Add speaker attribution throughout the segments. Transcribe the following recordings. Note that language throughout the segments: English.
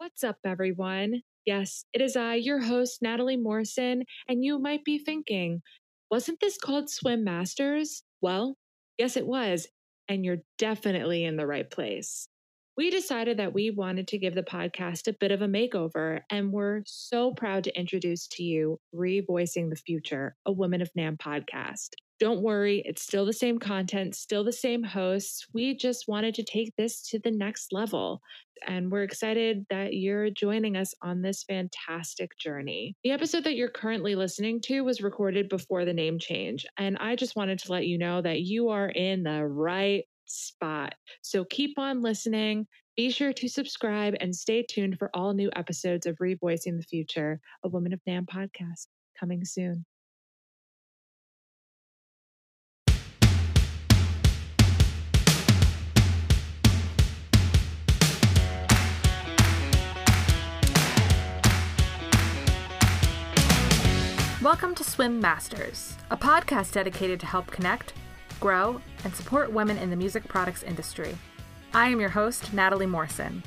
Speaker 1: What's up, everyone? Yes, it is I, your host, Natalie Morrison, and you might be thinking, wasn't this called Swim Masters? Well, yes, it was, and you're definitely in the right place. We decided that we wanted to give the podcast a bit of a makeover, and we're so proud to introduce to you Revoicing the Future, a Women of NAMM podcast. Don't worry, it's still the same content, still the same hosts. We just wanted to take this to the next level. And we're excited that you're joining us on this fantastic journey. The episode that you're currently listening to was recorded before the name change. And I just wanted to let you know that you are in the right spot. So keep on listening. Be sure to subscribe and stay tuned for all new episodes of Revoicing the Future, a Woman of NAMM podcast coming soon.
Speaker 2: Welcome to Swim Masters, a podcast dedicated to help connect, grow, and support women in the music products industry. I am your host, Natalie Morrison.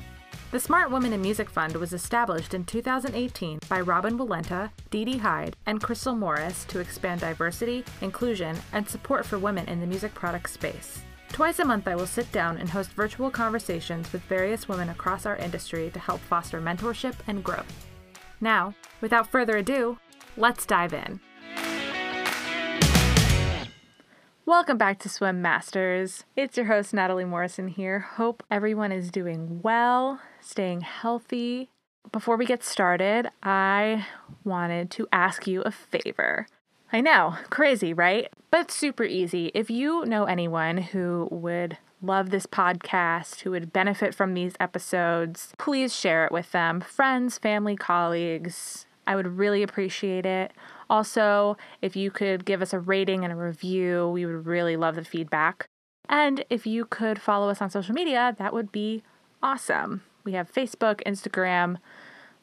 Speaker 2: The Smart Women in Music Fund was established in 2018 by Robin Walenta, Dee Dee Hyde, and Crystal Morris to expand diversity, inclusion, and support for women in the music products space. Twice a month, I will sit down and host virtual conversations with various women across our industry to help foster mentorship and growth. Now, without further ado, let's dive in. Welcome back to Swim Masters. It's your host, Natalie Morrison here. Hope everyone is doing well, staying healthy. Before we get started, I wanted to ask you a favor. I know, crazy, right? But super easy. If you know anyone who would love this podcast, who would benefit from these episodes, please share it with them. Friends, family, colleagues. I would really appreciate it. Also, if you could give us a rating and a review, we would really love the feedback. And if you could follow us on social media, that would be awesome. We have Facebook, Instagram,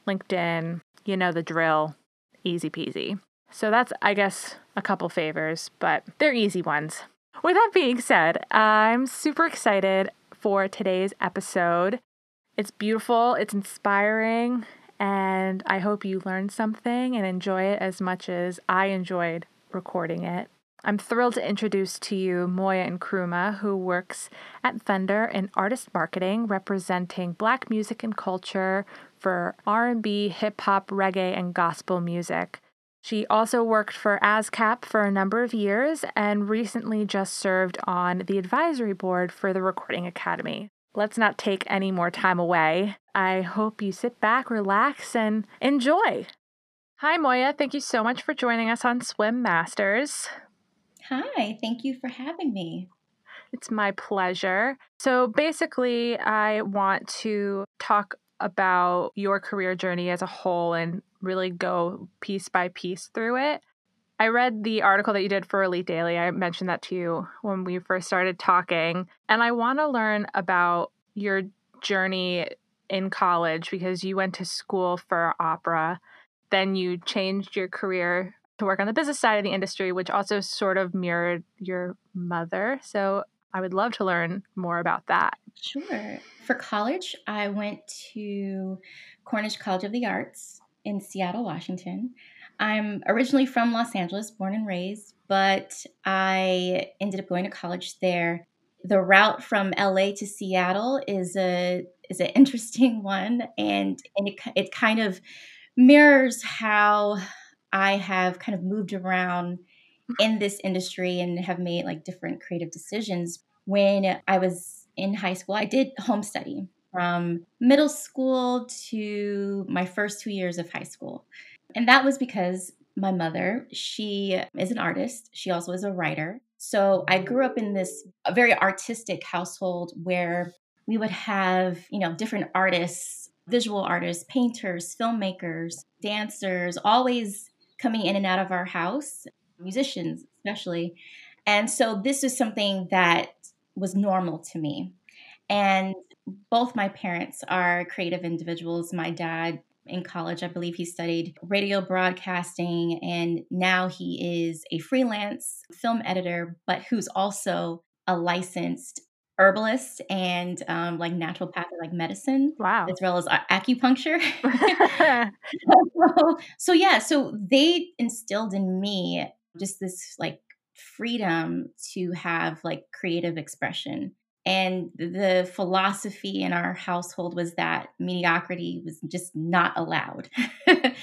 Speaker 2: LinkedIn, you know the drill. Easy peasy. So that's, I guess, a couple favors, but they're easy ones. With that being said, I'm super excited for today's episode. It's beautiful, it's inspiring, and I hope you learned something and enjoy it as much as I enjoyed recording it. I'm thrilled to introduce to you Moya Nkrumah, who works at Fender in artist marketing, representing black music and culture for R&B, hip hop, reggae, and gospel music. She also worked for ASCAP for a number of years and recently just served on the advisory board for the Recording Academy let's not take any more time away. I hope you sit back, relax, and enjoy. Hi, Moya. Thank you so much for joining us on Swim Masters.
Speaker 3: Hi, thank you for having me.
Speaker 2: It's my pleasure. So, basically, I want to talk about your career journey as a whole and really go piece by piece through it. I read the article that you did for Elite Daily. I mentioned that to you when we first started talking. And I want to learn about your journey in college because you went to school for opera. Then you changed your career to work on the business side of the industry, which also sort of mirrored your mother. So I would love to learn more about that.
Speaker 3: Sure. For college, I went to Cornish College of the Arts in Seattle, Washington. I'm originally from Los Angeles, born and raised, but I ended up going to college there. The route from LA to Seattle is a is an interesting one, and and it it kind of mirrors how I have kind of moved around in this industry and have made like different creative decisions. When I was in high school, I did home study from middle school to my first two years of high school. And that was because my mother, she is an artist. She also is a writer. So I grew up in this very artistic household where we would have, you know, different artists, visual artists, painters, filmmakers, dancers, always coming in and out of our house, musicians especially. And so this is something that was normal to me. And both my parents are creative individuals. My dad in college. I believe he studied radio broadcasting, and now he is a freelance film editor, but who's also a licensed herbalist and um, like naturopathic like medicine
Speaker 2: Wow.
Speaker 3: as well as acupuncture so, so yeah so they instilled in me just this like freedom to have like creative expression and the philosophy in our household was that mediocrity was just not allowed.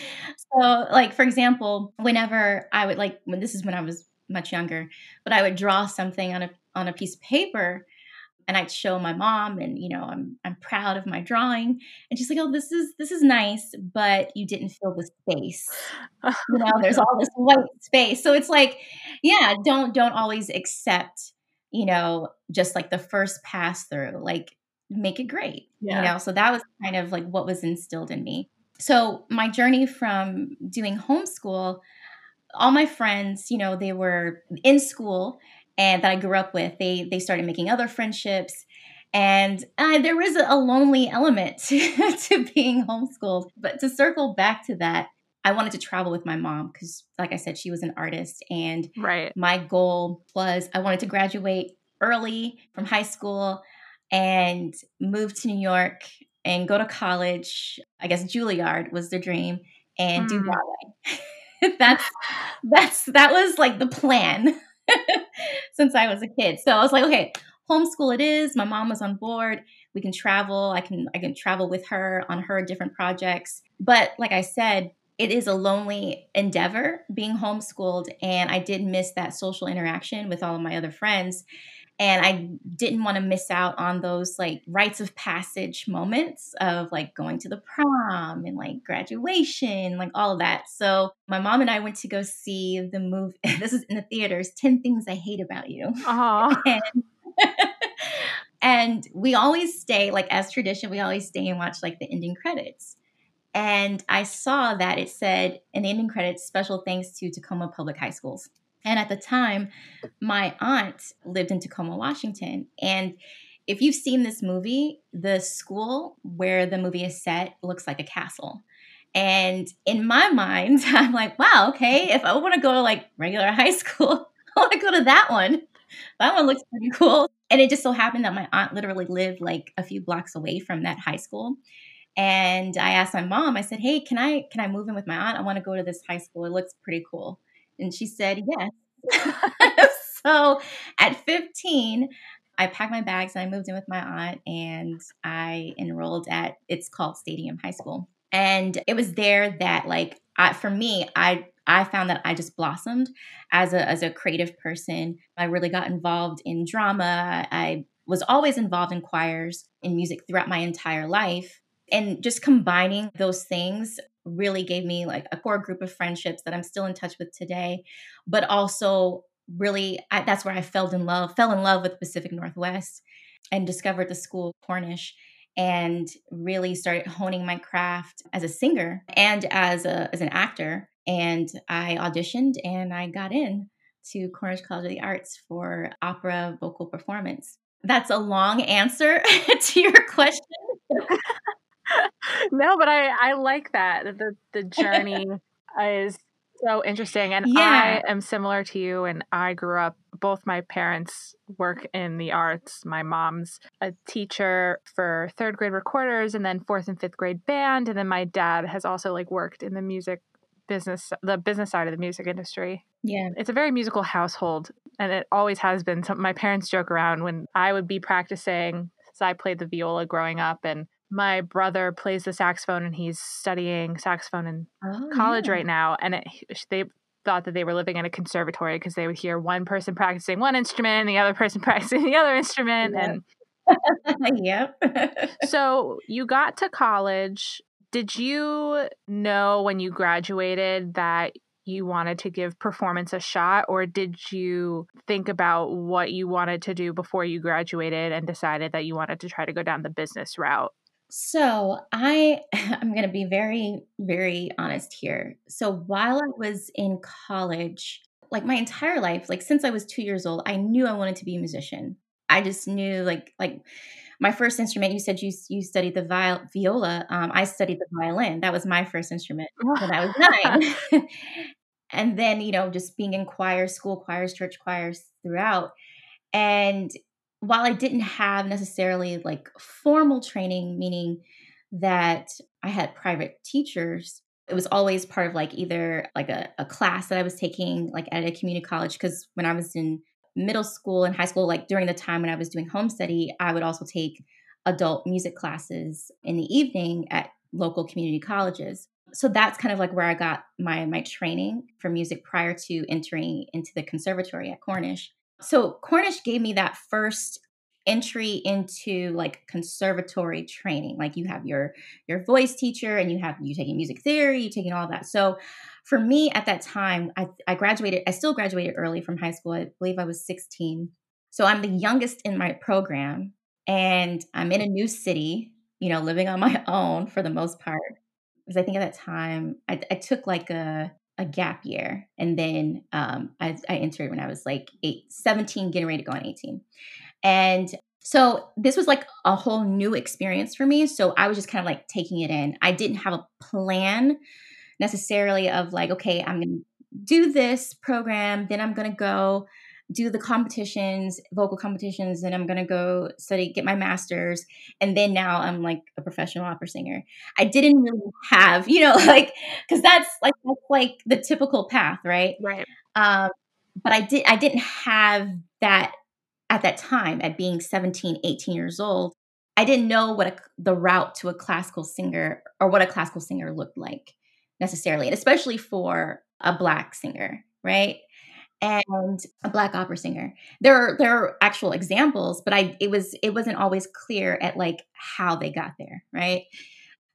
Speaker 3: So like for example whenever i would like when this is when i was much younger but i would draw something on a on a piece of paper and I'd show my mom and you know I'm I'm proud of my drawing. And she's like oh this is this is nice but you didn't fill the space. You know there's all this white space. So it's like yeah don't don't always accept you know just like the first pass through like make it great yeah. you know so that was kind of like what was instilled in me so my journey from doing homeschool all my friends you know they were in school and that I grew up with, they they started making other friendships. And uh, there was a lonely element to, to being homeschooled. But to circle back to that, I wanted to travel with my mom because, like I said, she was an artist. And
Speaker 2: right.
Speaker 3: my goal was I wanted to graduate early from high school and move to New York and go to college. I guess Juilliard was the dream and mm. do hmm. ballet. that's that's that was like the plan. since I was a kid. So I was like, okay, homeschool it is. My mom was on board. We can travel. I can I can travel with her on her different projects. But like I said, it is a lonely endeavor being homeschooled and I did miss that social interaction with all of my other friends and I didn't want to miss out on those like rites of passage moments of like going to the prom and like graduation, like all of that. So my mom and I went to go see the movie. This is in the theaters. Ten Things I Hate About You. and, and we always stay like as tradition. We always stay and watch like the ending credits. And I saw that it said in the ending credits, special thanks to Tacoma Public High Schools. And at the time, my aunt lived in Tacoma, Washington. And if you've seen this movie, the school where the movie is set looks like a castle. And in my mind, I'm like, wow, okay, if I want to go to like regular high school, I want to go to that one. That one looks pretty cool. And it just so happened that my aunt literally lived like a few blocks away from that high school. And I asked my mom, I said, Hey, can I can I move in with my aunt? I want to go to this high school. It looks pretty cool. And she said, Yes. so at 15, I packed my bags and I moved in with my aunt and I enrolled at it's called Stadium High School. And it was there that like I, for me, I I found that I just blossomed as a as a creative person. I really got involved in drama. I was always involved in choirs in music throughout my entire life. And just combining those things really gave me like a core group of friendships that I'm still in touch with today, but also really I, that's where I fell in love, fell in love with Pacific Northwest and discovered the school of Cornish and really started honing my craft as a singer and as a as an actor and I auditioned and I got in to Cornish College of the Arts for opera vocal performance. That's a long answer to your question.
Speaker 2: no, but I I like that the the journey is so interesting, and
Speaker 3: yeah.
Speaker 2: I am similar to you. And I grew up. Both my parents work in the arts. My mom's a teacher for third grade recorders, and then fourth and fifth grade band. And then my dad has also like worked in the music business, the business side of the music industry.
Speaker 3: Yeah,
Speaker 2: it's a very musical household, and it always has been. So my parents joke around when I would be practicing. So I played the viola growing up, and my brother plays the saxophone and he's studying saxophone in oh, college yeah. right now and it, they thought that they were living in a conservatory because they would hear one person practicing one instrument and the other person practicing the other instrument
Speaker 3: yep. and yep
Speaker 2: so you got to college did you know when you graduated that you wanted to give performance a shot or did you think about what you wanted to do before you graduated and decided that you wanted to try to go down the business route
Speaker 3: so I I'm going to be very very honest here. So while I was in college, like my entire life, like since I was 2 years old, I knew I wanted to be a musician. I just knew like like my first instrument you said you you studied the viol- viola um, i studied the violin that was my first instrument when i was 9 and then you know just being in choir school choirs church choirs throughout and while I didn't have necessarily like formal training, meaning that I had private teachers, it was always part of like either like a, a class that I was taking like at a community college. Because when I was in middle school and high school, like during the time when I was doing home study, I would also take adult music classes in the evening at local community colleges. So that's kind of like where I got my my training for music prior to entering into the conservatory at Cornish. So Cornish gave me that first entry into like conservatory training. Like you have your your voice teacher and you have you taking music theory, you taking all that. So for me at that time, I, I graduated, I still graduated early from high school. I believe I was 16. So I'm the youngest in my program and I'm in a new city, you know, living on my own for the most part. Because I think at that time I, I took like a a gap year and then um, I, I entered when i was like eight, 17 getting ready to go on 18 and so this was like a whole new experience for me so i was just kind of like taking it in. I didn't have a plan necessarily of like okay i'm gonna do this program then i'm gonna go do the competitions, vocal competitions, and I'm gonna go study, get my master's, and then now I'm like a professional opera singer. I didn't really have, you know, like because that's like that's like the typical path, right?
Speaker 2: Right.
Speaker 3: Um, but I did I didn't have that at that time at being 17, 18 years old. I didn't know what a, the route to a classical singer or what a classical singer looked like necessarily, and especially for a black singer, right? And a black opera singer. There are there are actual examples, but I it was it wasn't always clear at like how they got there, right?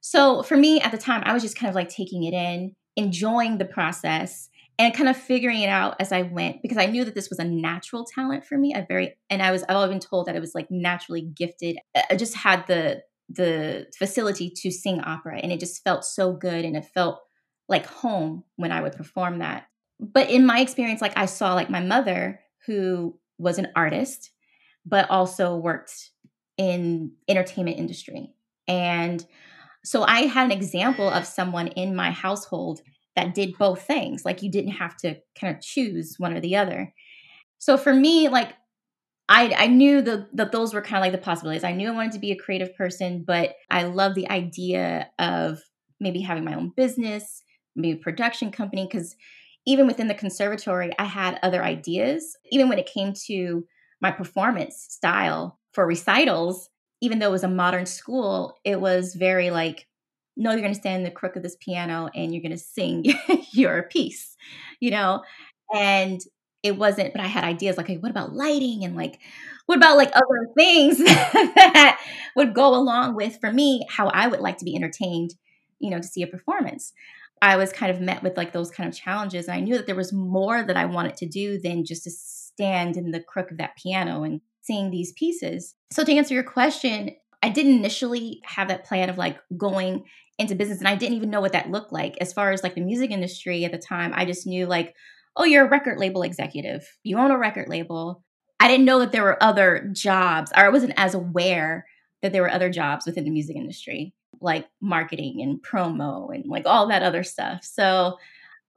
Speaker 3: So for me at the time, I was just kind of like taking it in, enjoying the process, and kind of figuring it out as I went because I knew that this was a natural talent for me. I very and I was I've always been told that it was like naturally gifted. Uh, I just had the the facility to sing opera and it just felt so good and it felt like home when I would perform that but in my experience like i saw like my mother who was an artist but also worked in entertainment industry. And so i had an example of someone in my household that did both things. Like you didn't have to kind of choose one or the other. So for me like i i knew the, that those were kind of like the possibilities. I knew i wanted to be a creative person but i love the idea of maybe having my own business maybe production company because even within the conservatory, I had other ideas. Even when it came to my performance style for recitals, even though it was a modern school, it was very like, no, you're going to stand in the crook of this piano and you're going to sing your piece, you know? And it wasn't, but I had ideas like, hey, what about lighting and like, what about like other things that would go along with, for me, how I would like to be entertained, you know, to see a performance. I was kind of met with like those kind of challenges. And I knew that there was more that I wanted to do than just to stand in the crook of that piano and sing these pieces. So, to answer your question, I didn't initially have that plan of like going into business and I didn't even know what that looked like. As far as like the music industry at the time, I just knew like, oh, you're a record label executive, you own a record label. I didn't know that there were other jobs, or I wasn't as aware that there were other jobs within the music industry like marketing and promo and like all that other stuff. So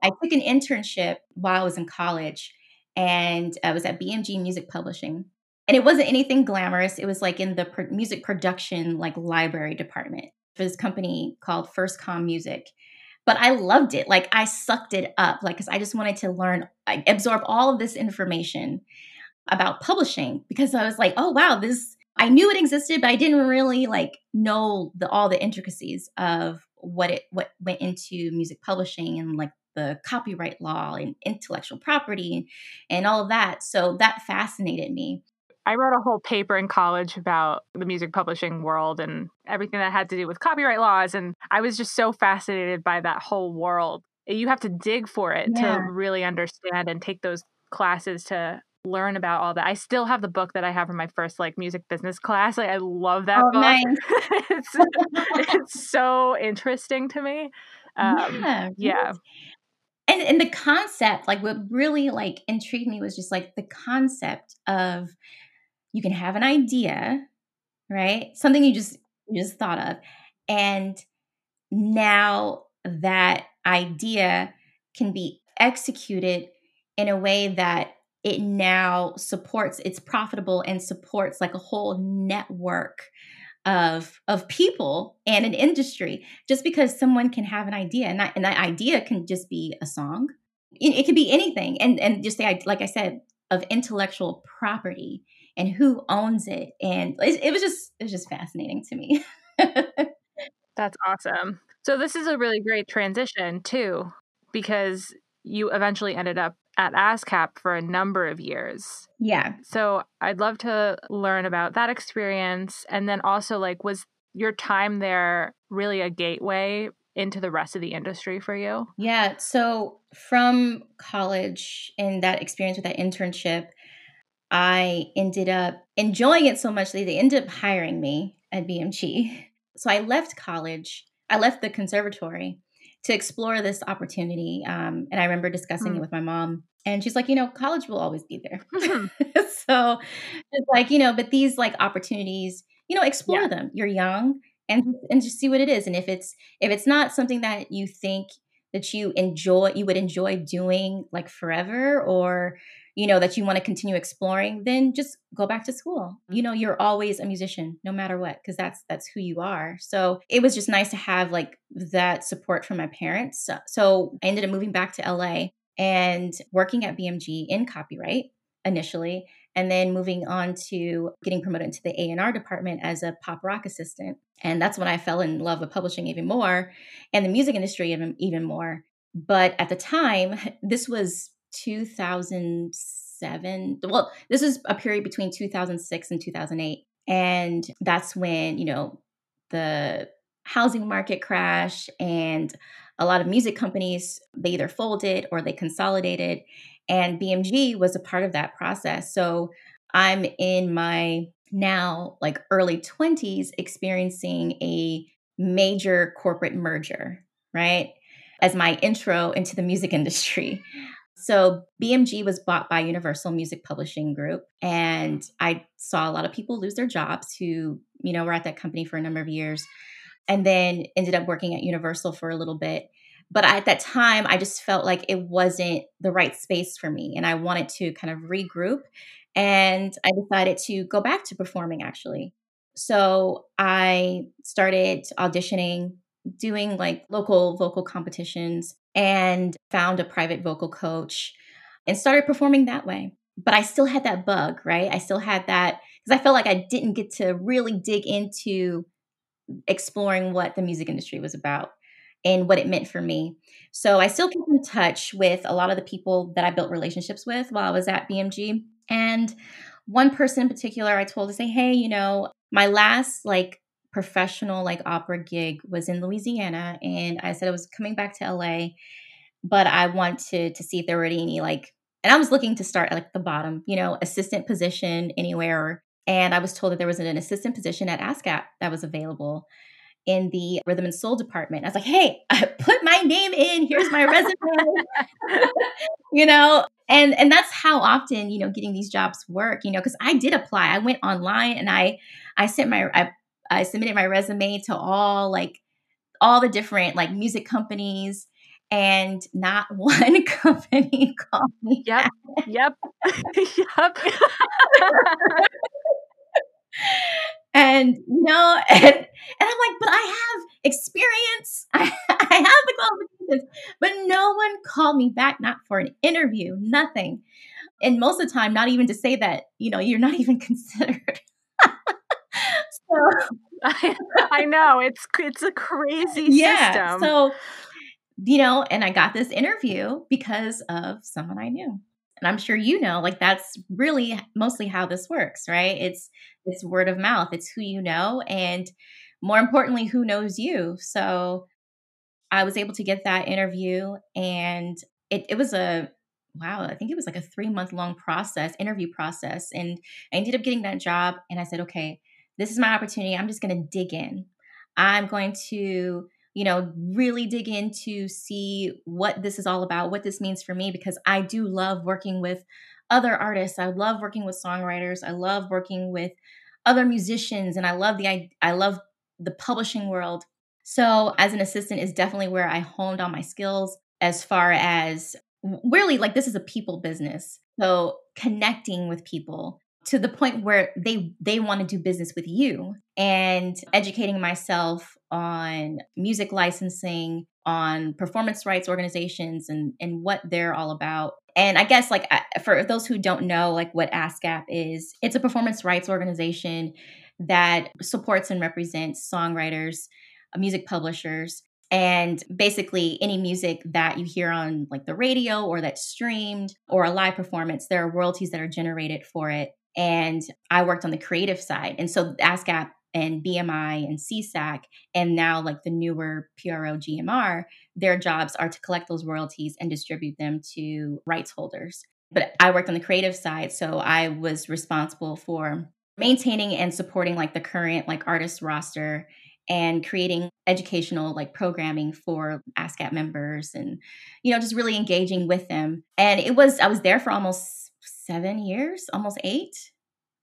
Speaker 3: I took an internship while I was in college and I was at BMG Music Publishing. And it wasn't anything glamorous. It was like in the music production like library department for this company called First Com Music. But I loved it. Like I sucked it up like cuz I just wanted to learn absorb all of this information about publishing because I was like, "Oh wow, this I knew it existed, but I didn't really like know the all the intricacies of what it what went into music publishing and like the copyright law and intellectual property and, all of that. So that fascinated me.
Speaker 2: I wrote a whole paper in college about the music publishing world and everything that had to do with copyright laws. And I was just so fascinated by that whole world. You have to dig for it yeah. to really understand and take those classes to learn about all that. I still have the book that I have from my first like music business class. Like I love that oh, book. Nice. it's, it's so interesting to me. Um, yeah. Yeah.
Speaker 3: And and the concept, like what really like intrigued me was just like the concept of you can have an idea, right? Something you just you just thought of. And now that idea can be executed in a way that it now supports, it's profitable and supports like a whole network of of people and an industry. Just because someone can have an idea and that, and that idea can just be a song. It, it could be anything and and just the like i said of intellectual property and who owns it. And it, it was just it was just fascinating to me.
Speaker 2: That's awesome. So this is a really great transition too because you eventually ended up at ASCAP for a number of years.
Speaker 3: Yeah.
Speaker 2: So I'd love to learn about that experience. And then also, like, was your time there really a gateway into the rest of the industry for you?
Speaker 3: Yeah. So from college and that experience with that internship, I ended up enjoying it so much that they ended up hiring me at BMG. So I left college, I left the conservatory to explore this opportunity. Um, and I remember discussing mm. it with my mom, and she's like, you know, college will always be there. Mm-hmm. so it's like, you know, but these like opportunities, you know, explore yeah. them. You're young and and just see what it is. And if it's if it's not something that you think that you enjoy, you would enjoy doing like forever, or you know that you want to continue exploring then just go back to school you mm-hmm. know you're always a musician no matter what because that's that's who you are so it was just nice to have like that support from my parents so, so i ended up moving back to la and working at bmg in copyright initially and then moving on to getting promoted into the A&R department as a pop rock assistant. And that's when I fell in love with publishing even more and the music industry even, even more. But at the time, this was 2007. Well, this is a period between 2006 and 2008. And that's when, you know, the housing market crash and a lot of music companies, they either folded or they consolidated. And BMG was a part of that process. So I'm in my now like early 20s experiencing a major corporate merger, right? As my intro into the music industry. So BMG was bought by Universal Music Publishing Group, and I saw a lot of people lose their jobs who, you know, were at that company for a number of years, and then ended up working at Universal for a little bit. But at that time, I just felt like it wasn't the right space for me, and I wanted to kind of regroup. And I decided to go back to performing actually. So I started auditioning doing like local vocal competitions and found a private vocal coach and started performing that way. But I still had that bug, right? I still had that because I felt like I didn't get to really dig into exploring what the music industry was about and what it meant for me. So I still keep in touch with a lot of the people that I built relationships with while I was at BMG. And one person in particular I told to say, hey, you know, my last like professional like opera gig was in Louisiana and I said I was coming back to LA but I wanted to see if there were any like and I was looking to start at like the bottom, you know, assistant position anywhere and I was told that there was an assistant position at ASCAP that was available in the rhythm and soul department. I was like, "Hey, I put my name in. Here's my resume." you know, and and that's how often you know getting these jobs work you know because i did apply i went online and i i sent my I I submitted my resume to all like all the different like music companies and not one company called me.
Speaker 2: Yep. Yep. yep.
Speaker 3: and you know, and, and I'm like, but I have experience. I, I have the qualifications, but no one called me back, not for an interview, nothing. And most of the time, not even to say that, you know, you're not even considered.
Speaker 2: I, I, know it's it's a crazy yeah, system.
Speaker 3: So you know, and I got this interview because of someone I knew. And I'm sure you know, like that's really mostly how this works, right? It's it's word of mouth. It's who you know and more importantly who knows you. So I was able to get that interview and it, it was a wow, I think it was like a three month long process, interview process. And I ended up getting that job. And I said, okay, this is my opportunity. I'm just going to dig in. I'm going to, you know, really dig in to see what this is all about, what this means for me, because I do love working with other artists. I love working with songwriters. I love working with other musicians, and I love the I love the publishing world. So, as an assistant, is definitely where I honed all my skills as far as really like this is a people business So connecting with people to the point where they they want to do business with you. And educating myself on music licensing on performance rights organizations and and what they're all about. And i guess like for those who don't know like what ascap is it's a performance rights organization that supports and represents songwriters uh, music publishers and basically any music that you hear on like the radio or that's streamed or a live performance there are royalties that are generated for it and I worked on the creative side. And so ASCAP and BMI and SESAC, and now like the newer PRO GMR, their jobs are to collect those royalties and distribute them to rights holders. But I worked on the creative side, so I was responsible for maintaining and supporting like the current like artist roster and creating educational like programming for ASCAP members and you know just really engaging with them. And it was I was there for almost seven years, almost eight.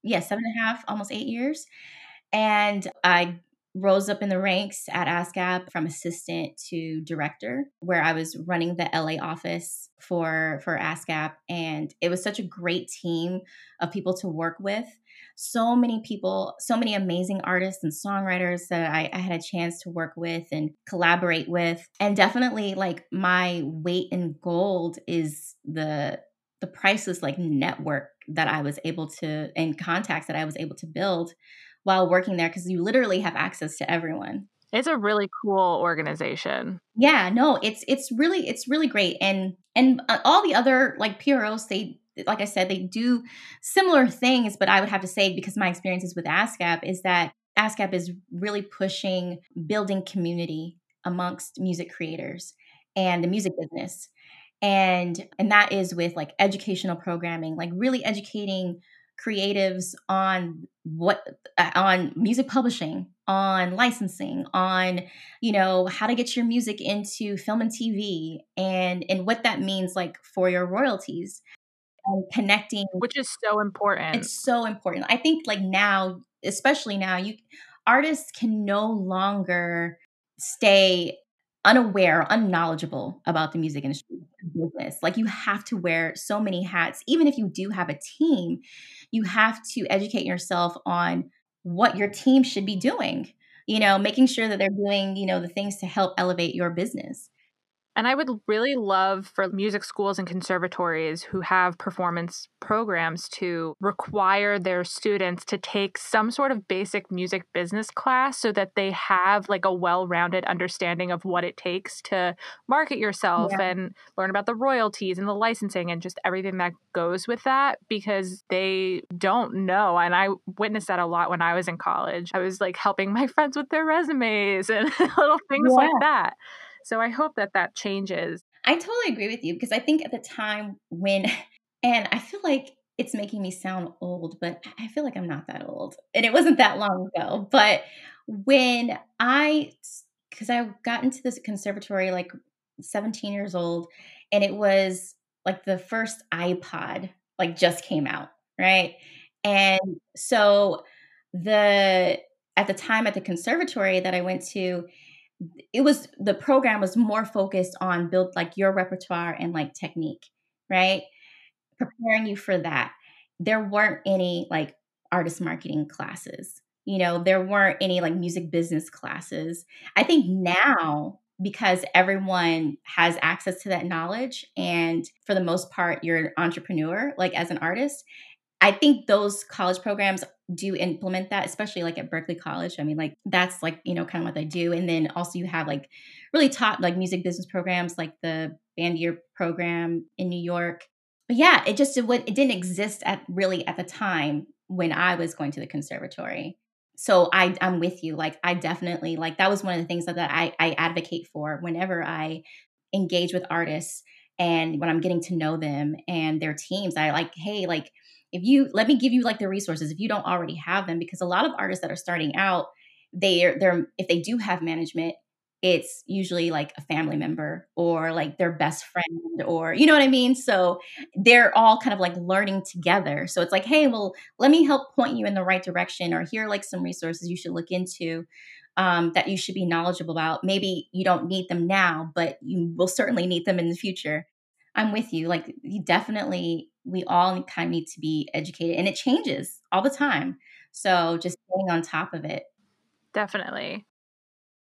Speaker 3: Yeah, mm. seven and a half, almost eight years. And I rose up in the ranks at ASCAP from assistant to director, where I was running the LA office for for ASCAP, and it was such a great team of people to work with. So many people, so many amazing artists and songwriters that I, I had a chance to work with and collaborate with, and definitely like my weight in gold is the the priceless like network that I was able to and contacts that I was able to build while working there because you literally have access to everyone.
Speaker 2: It's a really cool organization.
Speaker 3: Yeah, no, it's it's really it's really great and and uh, all the other like PROs they like I said they do similar things but I would have to say because my experiences with ASCAP is that ASCAP is really pushing building community amongst music creators and the music business and and that is with like educational programming like really educating creatives on what uh, on music publishing on licensing on you know how to get your music into film and tv and and what that means like for your royalties and connecting
Speaker 2: which is so important.
Speaker 3: It's so important. I think like now especially now you artists can no longer stay unaware, unknowledgeable about the music industry business. Like you have to wear so many hats. Even if you do have a team, you have to educate yourself on what your team should be doing. You know, making sure that they're doing, you know, the things to help elevate your business.
Speaker 2: And I would really love for music schools and conservatories who have performance programs to require their students to take some sort of basic music business class so that they have like a well-rounded understanding of what it takes to market yourself yeah. and learn about the royalties and the licensing and just everything that goes with that because they don't know. And I witnessed that a lot when I was in college. I was like helping my friends with their resumes and little things yeah. like that. So I hope that that changes.
Speaker 3: I totally agree with you because I think at the time when, and I feel like it's making me sound old, but I feel like I'm not that old. And it wasn't that long ago. But when I, because I got into this conservatory like 17 years old, and it was like the first iPod like just came out, right? And so the at the time at the conservatory that I went to, it was the program was more focused on build like your repertoire and like technique, right? Preparing you for that. There weren't any like artist marketing classes. You know, there weren't any like music business classes. I think now because everyone has access to that knowledge and for the most part you're an entrepreneur like as an artist I think those college programs do implement that, especially like at Berklee College. I mean, like that's like, you know, kind of what they do. And then also you have like really top like music business programs like the Bandier program in New York. But yeah, it just it, it didn't exist at really at the time when I was going to the conservatory. So I I'm with you. Like I definitely like that was one of the things that, that I, I advocate for whenever I engage with artists and when I'm getting to know them and their teams. I like, hey, like if you let me give you like the resources if you don't already have them because a lot of artists that are starting out they're they're if they do have management it's usually like a family member or like their best friend or you know what I mean? So they're all kind of like learning together. So it's like, hey, well, let me help point you in the right direction or here are like some resources you should look into um, that you should be knowledgeable about. Maybe you don't need them now, but you will certainly need them in the future. I'm with you. Like you definitely we all kind of need to be educated and it changes all the time. So just staying on top of it.
Speaker 2: Definitely.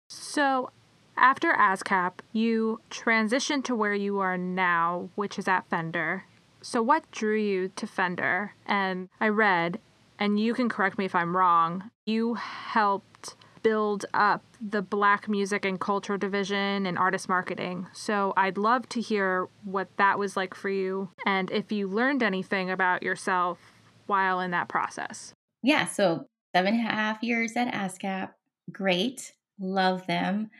Speaker 2: So after ASCAP, you transitioned to where you are now, which is at Fender. So, what drew you to Fender? And I read, and you can correct me if I'm wrong, you helped build up the Black Music and Culture Division and artist marketing. So, I'd love to hear what that was like for you and if you learned anything about yourself while in that process.
Speaker 3: Yeah, so seven and a half years at ASCAP. Great. Love them.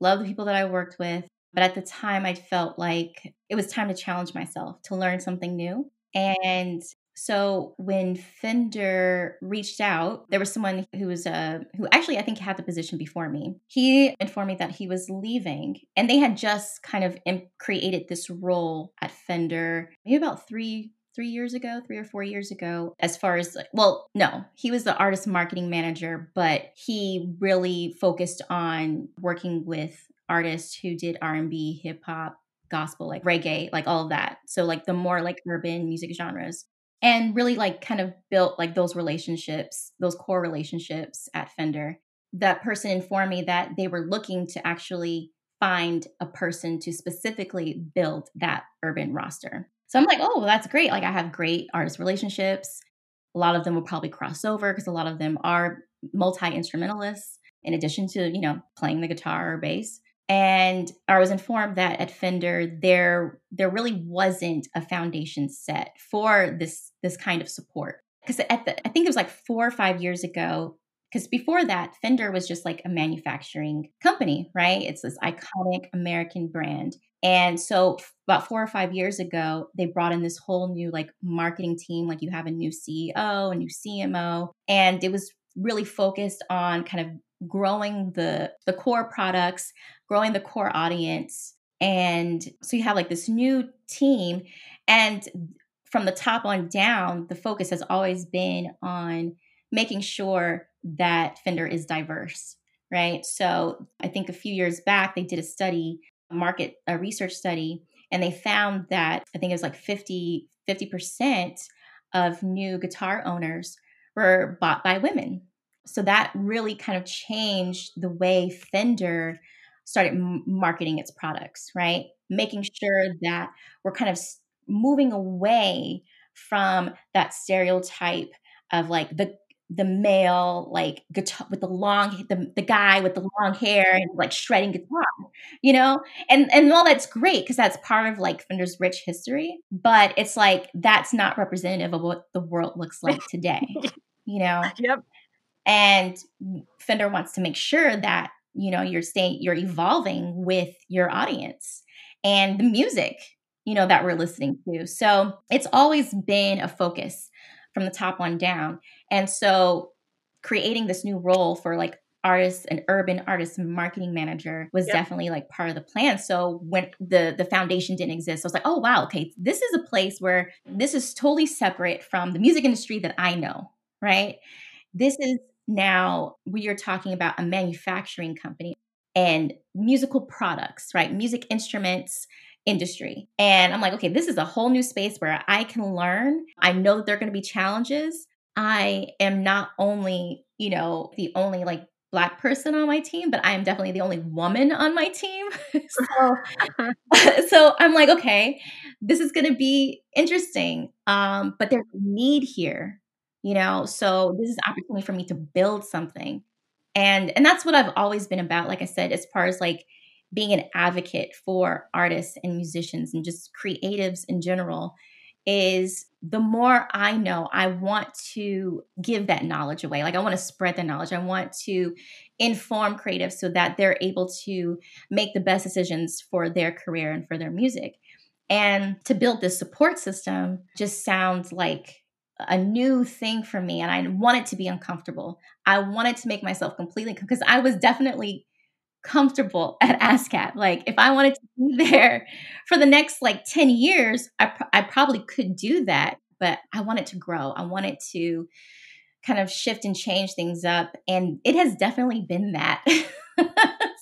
Speaker 3: Love the people that I worked with. But at the time, I felt like it was time to challenge myself to learn something new. And so when Fender reached out, there was someone who was a who actually I think had the position before me. He informed me that he was leaving, and they had just kind of created this role at Fender maybe about three three years ago, three or four years ago, as far as well, no, he was the artist marketing manager, but he really focused on working with artists who did R&B, hip hop, gospel, like reggae, like all of that. So like the more like urban music genres and really like kind of built like those relationships, those core relationships at Fender. That person informed me that they were looking to actually find a person to specifically build that urban roster. So I'm like, oh, well, that's great. Like I have great artist relationships. A lot of them will probably cross over because a lot of them are multi instrumentalists in addition to, you know, playing the guitar or bass and I was informed that at Fender there there really wasn't a foundation set for this this kind of support. Because at the I think it was like four or five years ago because before that Fender was just like a manufacturing company right? It's this iconic American brand. And so about four or five years ago they brought in this whole new like marketing team like you have a new CEO a new CMO and it was really focused on kind of growing the the core products growing the core audience and so you have like this new team and from the top on down the focus has always been on making sure that fender is diverse right? So i think a few years back they did a study a market a research study and they found that i think it was like 50 50% of new guitar owners were bought by women. So that really kind of changed the way Fender started m- marketing its products, right? Making sure that we're kind of moving away from that stereotype of like the the male like guitar with the long the, the guy with the long hair and like shredding guitar you know? And and all that's great because that's part of like fender's rich history but it's like that's not representative of what the world looks like today you know?
Speaker 2: Yep.
Speaker 3: And mm, Fender wants to make sure that you know you're staying you're evolving with your audience and the music you know that we're listening to. So it's always been a focus from the top on down. And so creating this new role for like artists and urban artists marketing manager was yep. definitely like part of the plan. So when the the foundation didn't exist i was like oh wow okay this is a place where this is totally separate from the music industry that i know right? This is now, we are talking about a manufacturing company and musical products, right? Music instruments industry. And I'm like, okay, this is a whole new space where I can learn. I know that there are going to be challenges. I am not only, you know, the only like black person on my team, but I am definitely the only woman on my team. so, so I'm like, okay, this is going to be interesting. Um, but there's a need here you know? So this is opportunity for me to build something. And and that's what i've always been about like i said as far as like being an advocate for artists and musicians and just creatives in general is the more i know i want to give that knowledge away. Like i want to spread the knowledge. I want to inform creatives so that they're able to make the best decisions for their career and for their music. And to build this support system just sounds like a new thing for me and I wanted to be uncomfortable. I wanted to make myself completely because I was definitely comfortable at ASCAP. Like if I wanted to be there for the next like 10 years, I, pr- I probably could do that, but I wanted to grow. I wanted to kind of shift and change things up and it has definitely been that.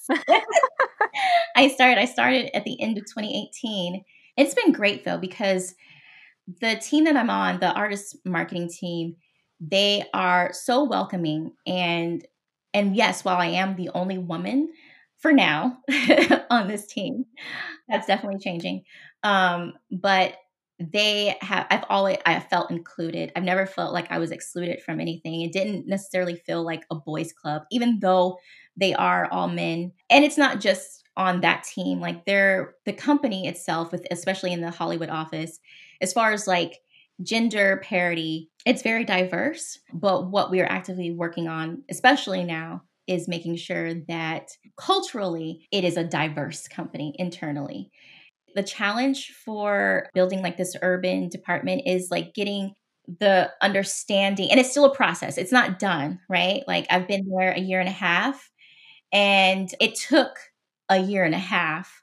Speaker 3: I started I started at the end of 2018. It's been great though because the team that I'm on, the artist marketing team, they are so welcoming and and yes, while I am the only woman for now on this team, that's definitely changing. Um, but they have I've always I felt included. I've never felt like I was excluded from anything. It didn't necessarily feel like a boys club, even though they are all men. And it's not just on that team. Like they're the company itself, with especially in the Hollywood office, as far as like gender parity, it's very diverse. But what we are actively working on, especially now, is making sure that culturally it is a diverse company internally. The challenge for building like this urban department is like getting the understanding, and it's still a process. It's not done, right? Like I've been there a year and a half, and it took a year and a half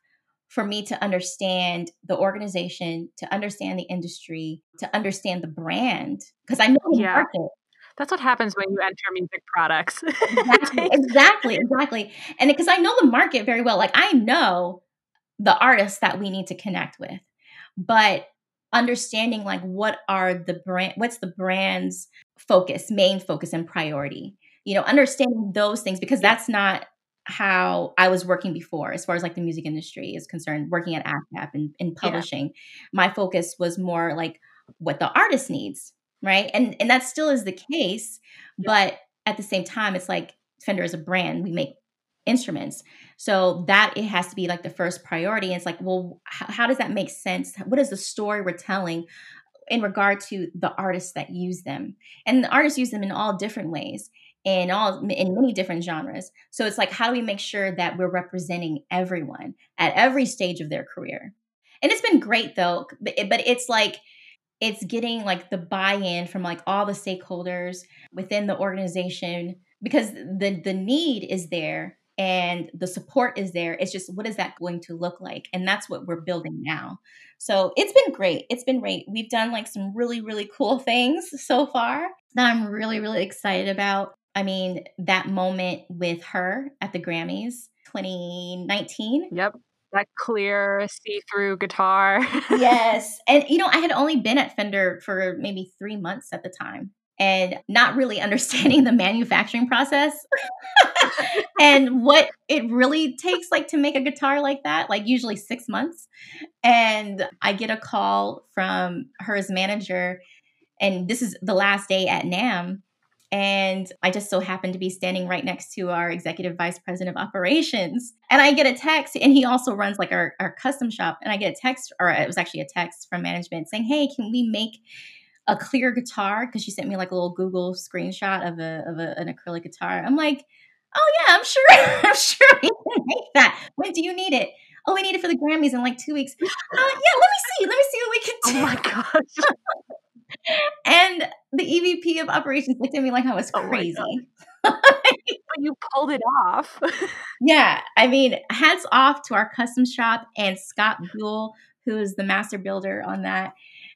Speaker 3: for me to understand the organization, to understand the industry, to understand the brand, because I know the yeah. market.
Speaker 2: That's what happens when you enter music products.
Speaker 3: exactly, exactly, exactly. And because I know the market very well, like I know the artists that we need to connect with, but understanding like what are the brand, what's the brand's focus, main focus, and priority. You know, understanding those things because that's not how I was working before, as far as like the music industry is concerned, working at ASCAP and in publishing. Yeah. My focus was more like what the artist needs, right? And and that still is the case, yeah. but at the same time, it's like Fender is a brand. We make instruments, so that it has to be like the first priority. And it's like, well, how, how does that make sense? What is the story we're telling? in regard to the artists that use them and the artists use them in all different ways in all in many different genres. So it's like how do we make sure that we're representing everyone at every stage of their career? And it's been great though, but, but it's like it's getting like the buy-in from like all the stakeholders within the organization because the the need is there and the support is there. It's just what is that going to look like? And that's what we're building now. So it's been great. It's been great. We've done like some really, really cool things so far that I'm really, really excited about. I mean, that moment with her at the Grammys 2019.
Speaker 2: Yep. That clear see through guitar.
Speaker 3: yes. And, you know, I had only been at Fender for maybe three months at the time and not really understanding the manufacturing process and what it really takes like to make a guitar like that like usually six months and i get a call from her as manager and this is the last day at NAMM and I just so happened to be standing right next to our executive vice president of operations. And I get a text, and he also runs like our, our custom shop. And I get a text, or it was actually a text from management saying, Hey, can we make a clear guitar? Because she sent me like a little Google screenshot of, a, of a, an acrylic guitar. I'm like, Oh, yeah, I'm sure. I'm sure we can make that. When do you need it? Oh, we need it for the Grammys in like two weeks. Uh, yeah, let me see. Let me see what we can
Speaker 2: do. Oh my gosh.
Speaker 3: and the EVP of operations looked at me like I was oh crazy.
Speaker 2: Oh but you pulled it off.
Speaker 3: yeah. I mean, hats off to our custom shop and Scott Buehl, who is the master builder on that.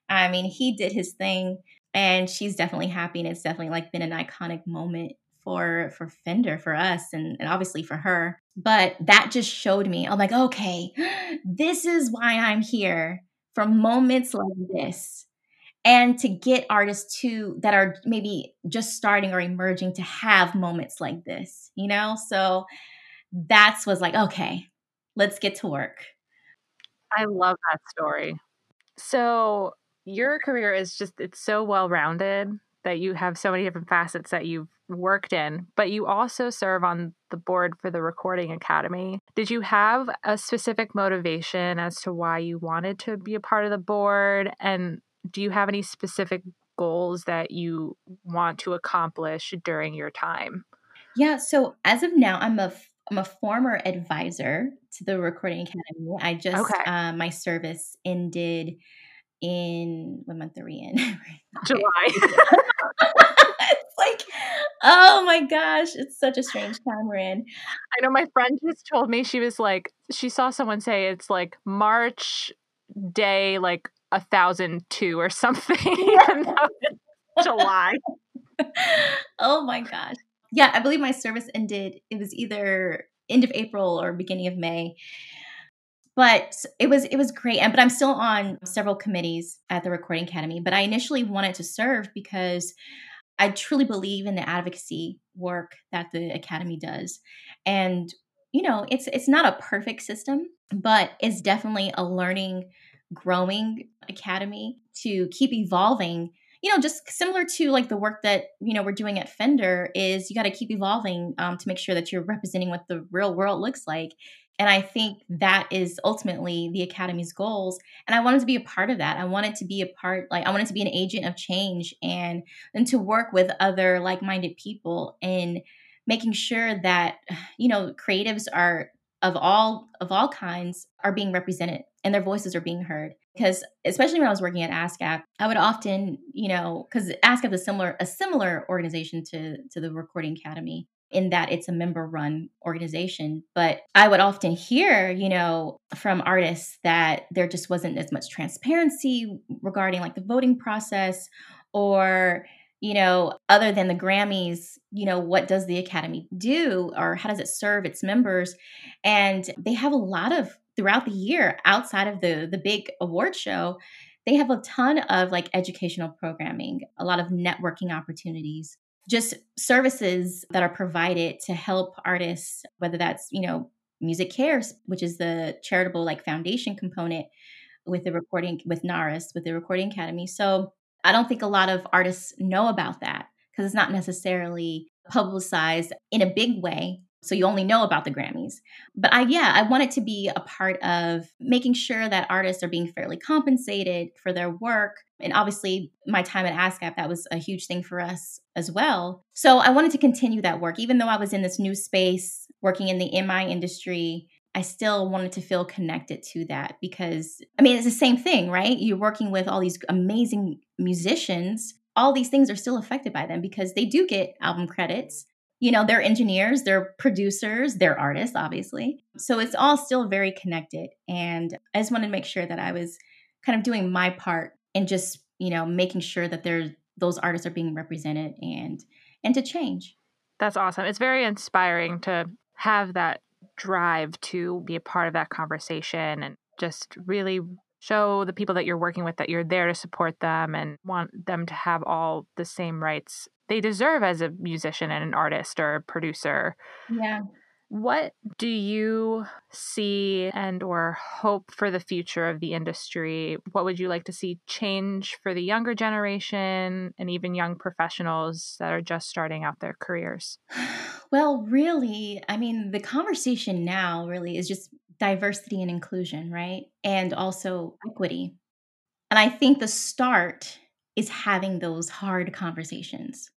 Speaker 3: I mean, he did his thing and she's definitely happy and it's definitely like been an iconic moment for for Fender for us and, and obviously for her. But that just showed me, I'm like, okay, this is why I'm here for moments like this and to get artists to that are maybe just starting or emerging to have moments like this you know so that's was like okay let's get to work
Speaker 2: i love that story so your career is just it's so well rounded that you have so many different facets that you've worked in, but you also serve on the board for the Recording Academy. Did you have a specific motivation as to why you wanted to be a part of the board? And do you have any specific goals that you want to accomplish during your time?
Speaker 3: Yeah, so as of now, I'm a I'm a former advisor to the Recording Academy. I just okay. uh, my service ended in what month are we in?
Speaker 2: July.
Speaker 3: it's like, oh my gosh, it's such a strange time we're in.
Speaker 2: I know my friend just told me she was like, she saw someone say it's like March day like a thousand two or something. July.
Speaker 3: oh my gosh. Yeah, I believe my service ended. It was either end of April or beginning of May. but it was it was great and but i'm still on several committees at the recording academy but i initially wanted to serve because i truly believe in the advocacy work that the academy does and you know it's it's not a perfect system but it's definitely a learning growing academy to keep evolving you know just similar to like the work that you know we're doing at fender is you got to keep evolving um, to make sure that you're representing what the real world looks like and I think that is ultimately the Academy's goals. And I wanted to be a part of that. I wanted to be a part, like, I wanted to be an agent of change and, and to work with other like minded people and making sure that, you know, creatives are of all of all kinds are being represented and their voices are being heard because especially when I was working at ASCAP, I would often, you know, because ASCAP is similar a similar organization to to the Recording Academy, in that it's a member run organization. But I would often hear, you know, from artists that there just wasn't as much transparency regarding like the voting process or you know, other than the Grammys, you know, what does the Academy do or how does it serve its members? And they have a lot of throughout the year outside of the the big award show, they have a ton of like educational programming, a lot of networking opportunities just services that are provided to help artists, whether that's, you know, MusiCares, which is the charitable like foundation component with the recording with NARAS, with the Recording Academy. So I don't think a lot of artists know about that because it's not necessarily publicized in a big way so you only know about the Grammys. But I yeah, I wanted to be a part of making sure that artists are being fairly compensated for their work. And obviously, my time at ASCAP, that was a huge thing for us as well. So I wanted to continue that work. Even though I was in this new space working in the MI industry, I still wanted to feel connected to that because, I mean, it's the same thing, right? You're working with all these amazing musicians. All these things are still affected by them because they do get album credits you know, they're engineers, they're producers, they're artists, obviously. So it's all still very connected. And I just wanted to make sure that I was kind of doing my part and just, you know, making sure that there's those artists are being represented and and to change.
Speaker 2: That's awesome. It's very inspiring to have that drive to be a part of that conversation and just really show the people that you're working with that you're there to support them and want them to have all the same rights they deserve as a musician and an artist or a producer.
Speaker 3: Yeah.
Speaker 2: What do you see and or hope for the future of the industry? What would you like to see change for the younger generation and even young professionals that are just starting out their careers?
Speaker 3: Well, really, I mean, the conversation now really is just diversity and inclusion, right? And also equity. And I think the start is having those hard conversations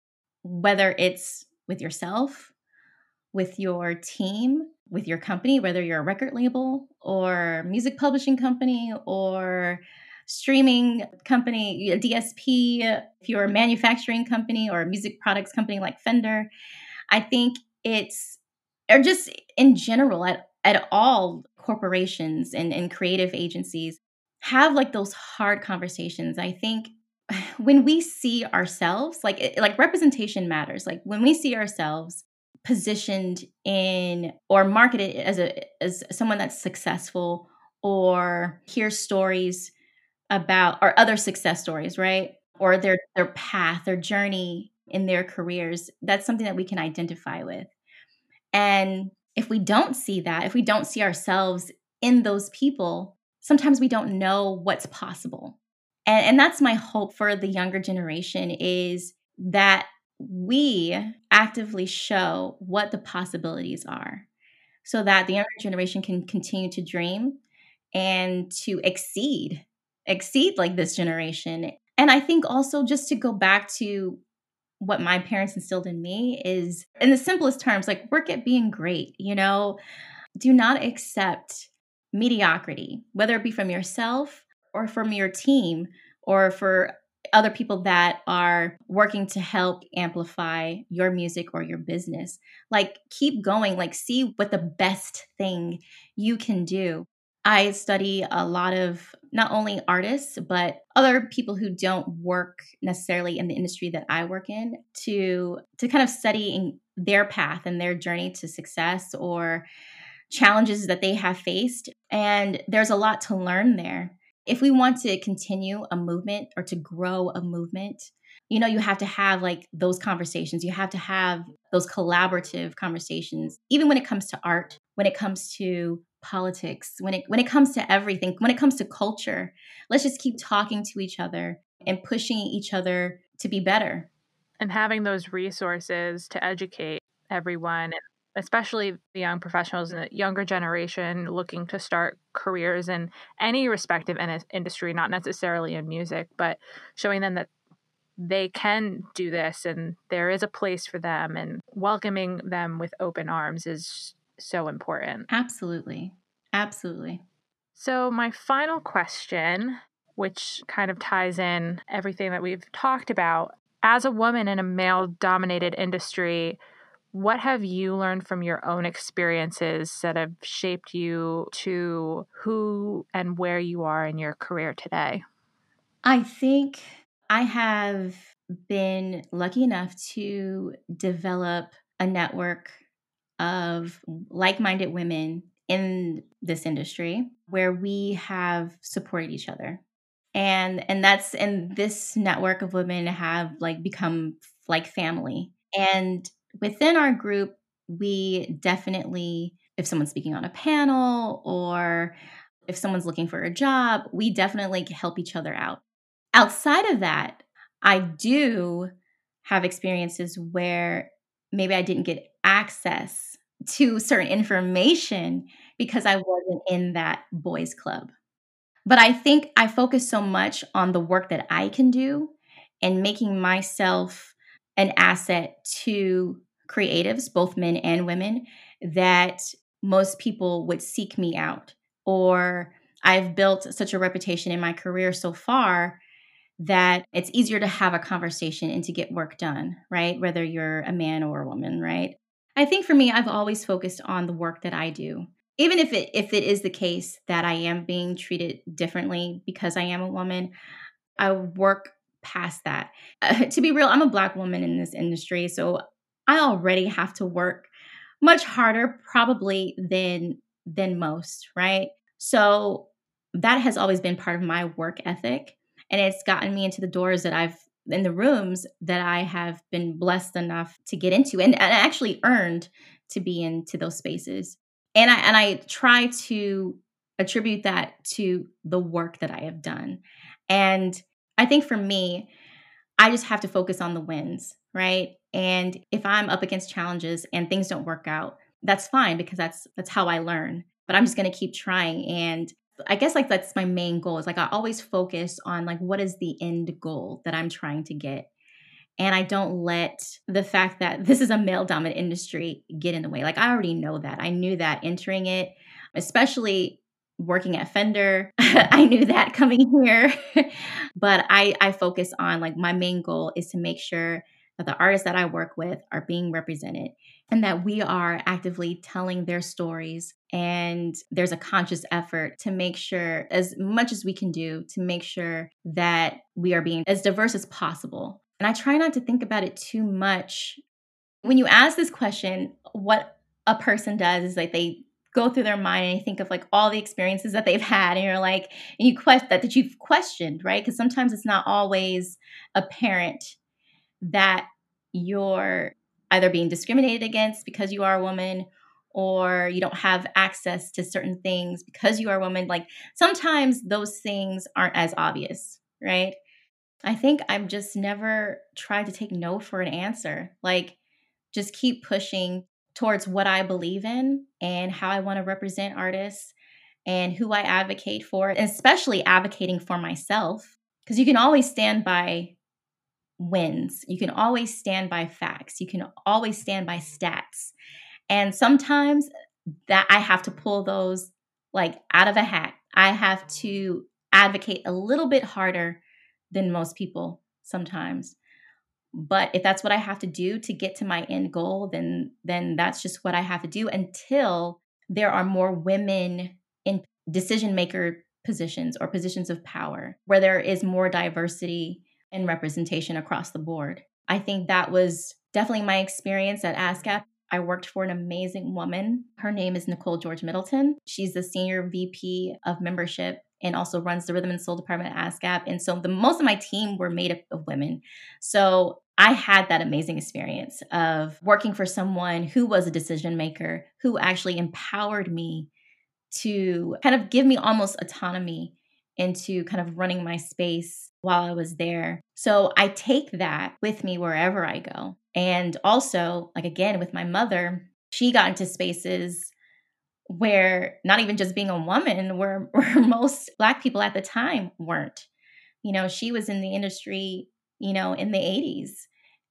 Speaker 3: whether it's with yourself, with your team, with your company, whether you're a record label or music publishing company or streaming company, a DSP, if you're a manufacturing company or a music products company like Fender, I think it's, or just in general at, at all corporations and, and creative agencies, have like those hard conversations. I think when we see ourselves like like representation matters like when we see ourselves positioned in or marketed as a as someone that's successful or hear stories about or other success stories right? Or their their path their journey in their careers. That's something that we can identify with. And if we don't see that if we don't see ourselves in those people sometimes we don't know what's possible. And, and that's my hope for the younger generation is that we actively show what the possibilities are so that the younger generation can continue to dream and to exceed exceed like this generation. And i think also just to go back to what my parents instilled in me is in the simplest terms like work at being great you know? Do not accept mediocrity whether it be from yourself or from your team or for other people that are working to help amplify your music or your business. Like, keep going, like, see what the best thing you can do. I study a lot of not only artists, but other people who don't work necessarily in the industry that I work in to to kind of study their path and their journey to success or challenges that they have faced. And there's a lot to learn there. If we want to continue a movement or to grow a movement, you know, you have to have like those conversations. You have to have those collaborative conversations, even when it comes to art, when it comes to politics, when it when it comes to everything, when it comes to culture. Let's just keep talking to each other and pushing each other to be better.
Speaker 2: And having those resources to educate everyone especially the young professionals in the younger generation looking to start careers in any respective industry, not necessarily in music, but showing them that they can do this and there is a place for them and welcoming them with open arms is so important.
Speaker 3: Absolutely. Absolutely.
Speaker 2: So, my final question, which kind of ties in everything that we've talked about, as a woman in a male dominated industry, what have you learned from your own experiences that have shaped you to who and where you are in your career today?
Speaker 3: I think I have been lucky enough to develop a network of like minded women in this industry where we have supported each other and and that's and this network of women have like become like family and within our group, we definitely, if someone's speaking on a panel or if someone's looking for a job, we definitely help each other out. Outside of that, I do have experiences where maybe I didn't get access to certain information because I wasn't in that boys' club. But I think I focus so much on the work that I can do and making myself an asset to creatives, both men and women, that most people would seek me out. Or I've built such a reputation in my career so far that it's easier to have a conversation and to get work done, right? Whether you're a man or a woman, right? I think for me, I've always focused on the work that I do. Even if it if it is the case that I am being treated differently because I am a woman, I work past that. Uh, to be real, I'm a black woman in this industry, so I already have to work much harder probably than than most, right? So that has always been part of my work ethic and it's gotten me into the doors that I've in the rooms that I have been blessed enough to get into and, and actually earned to be into those spaces. And I and I try to attribute that to the work that I have done. And I think for me, I just have to focus on the wins, right? And if I'm up against challenges and things don't work out, that's fine because that's that's how I learn. But I'm just going to keep trying and I guess like that's my main goal. Is like I always focus on like what is the end goal that I'm trying to get. And I don't let the fact that this is a male dominant industry get in the way. Like I already know that. I knew that entering it, especially working at Fender. I knew that coming here. but I I focus on like my main goal is to make sure that the artists that I work with are being represented and that we are actively telling their stories. And there's a conscious effort to make sure, as much as we can do, to make sure that we are being as diverse as possible. And I try not to think about it too much. When you ask this question, what a person does is like they go through their mind and you think of like all the experiences that they've had and you're like and you question that that you've questioned right because sometimes it's not always apparent that you're either being discriminated against because you are a woman or you don't have access to certain things because you are a woman. Like sometimes those things aren't as obvious, right? I think I'm just never tried to take no for an answer. Like just keep pushing towards what I believe in and how I want to represent artists and who I advocate for, especially advocating for myself. Because you can always stand by wins. You can always stand by facts. You can always stand by stats. And sometimes that I have to pull those like out of a hat. I have to advocate a little bit harder than most people sometimes. But if that's what I have to do to get to my end goal, then then that's just what I have to do until there are more women in decision maker positions or positions of power where there is more diversity and representation across the board. I think that was definitely my experience at ASCAP. I worked for an amazing woman. Her name is Nicole George Middleton. She's the senior VP of membership and also runs the rhythm and soul department at ASCAP. And so the most of my team were made up of women. So I had that amazing experience of working for someone who was a decision maker, who actually empowered me to kind of give me almost autonomy into kind of running my space while I was there. So I take that with me wherever I go. And also, like again, with my mother, she got into spaces where not even just being a woman, where, where most Black people at the time weren't. You know, she was in the industry, you know, in the 80s.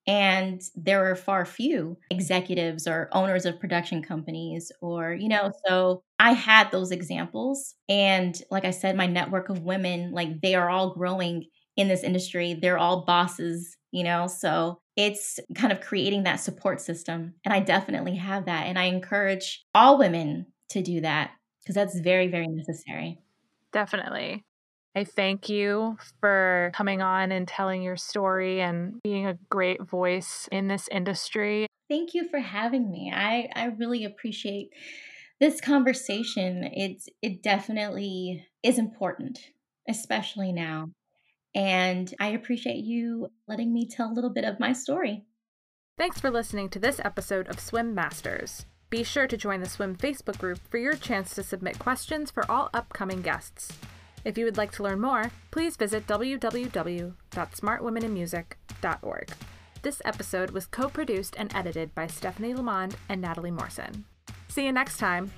Speaker 3: And there are far few executives or owners of production companies, or, you know, so I had those examples. And like I said, my network of women, like they are all growing in this industry. They're all bosses, you know, so it's kind of creating that support system. And I definitely have that. And I encourage all women to do that because that's very, very necessary.
Speaker 2: Definitely. I thank you for coming on and telling your story and being a great voice in this industry.
Speaker 3: Thank you for having me. I, I really appreciate this conversation. It's it definitely is important, especially now. And I appreciate you letting me tell a little bit of my story.
Speaker 2: Thanks for listening to this episode of Swim Masters. Be sure to join the Swim Facebook group for your chance to submit questions for all upcoming guests. If you would like to learn more, please visit www.smartwomeninmusic.org. This episode was co produced and edited by Stephanie Lamond and Natalie Morrison. See you next time.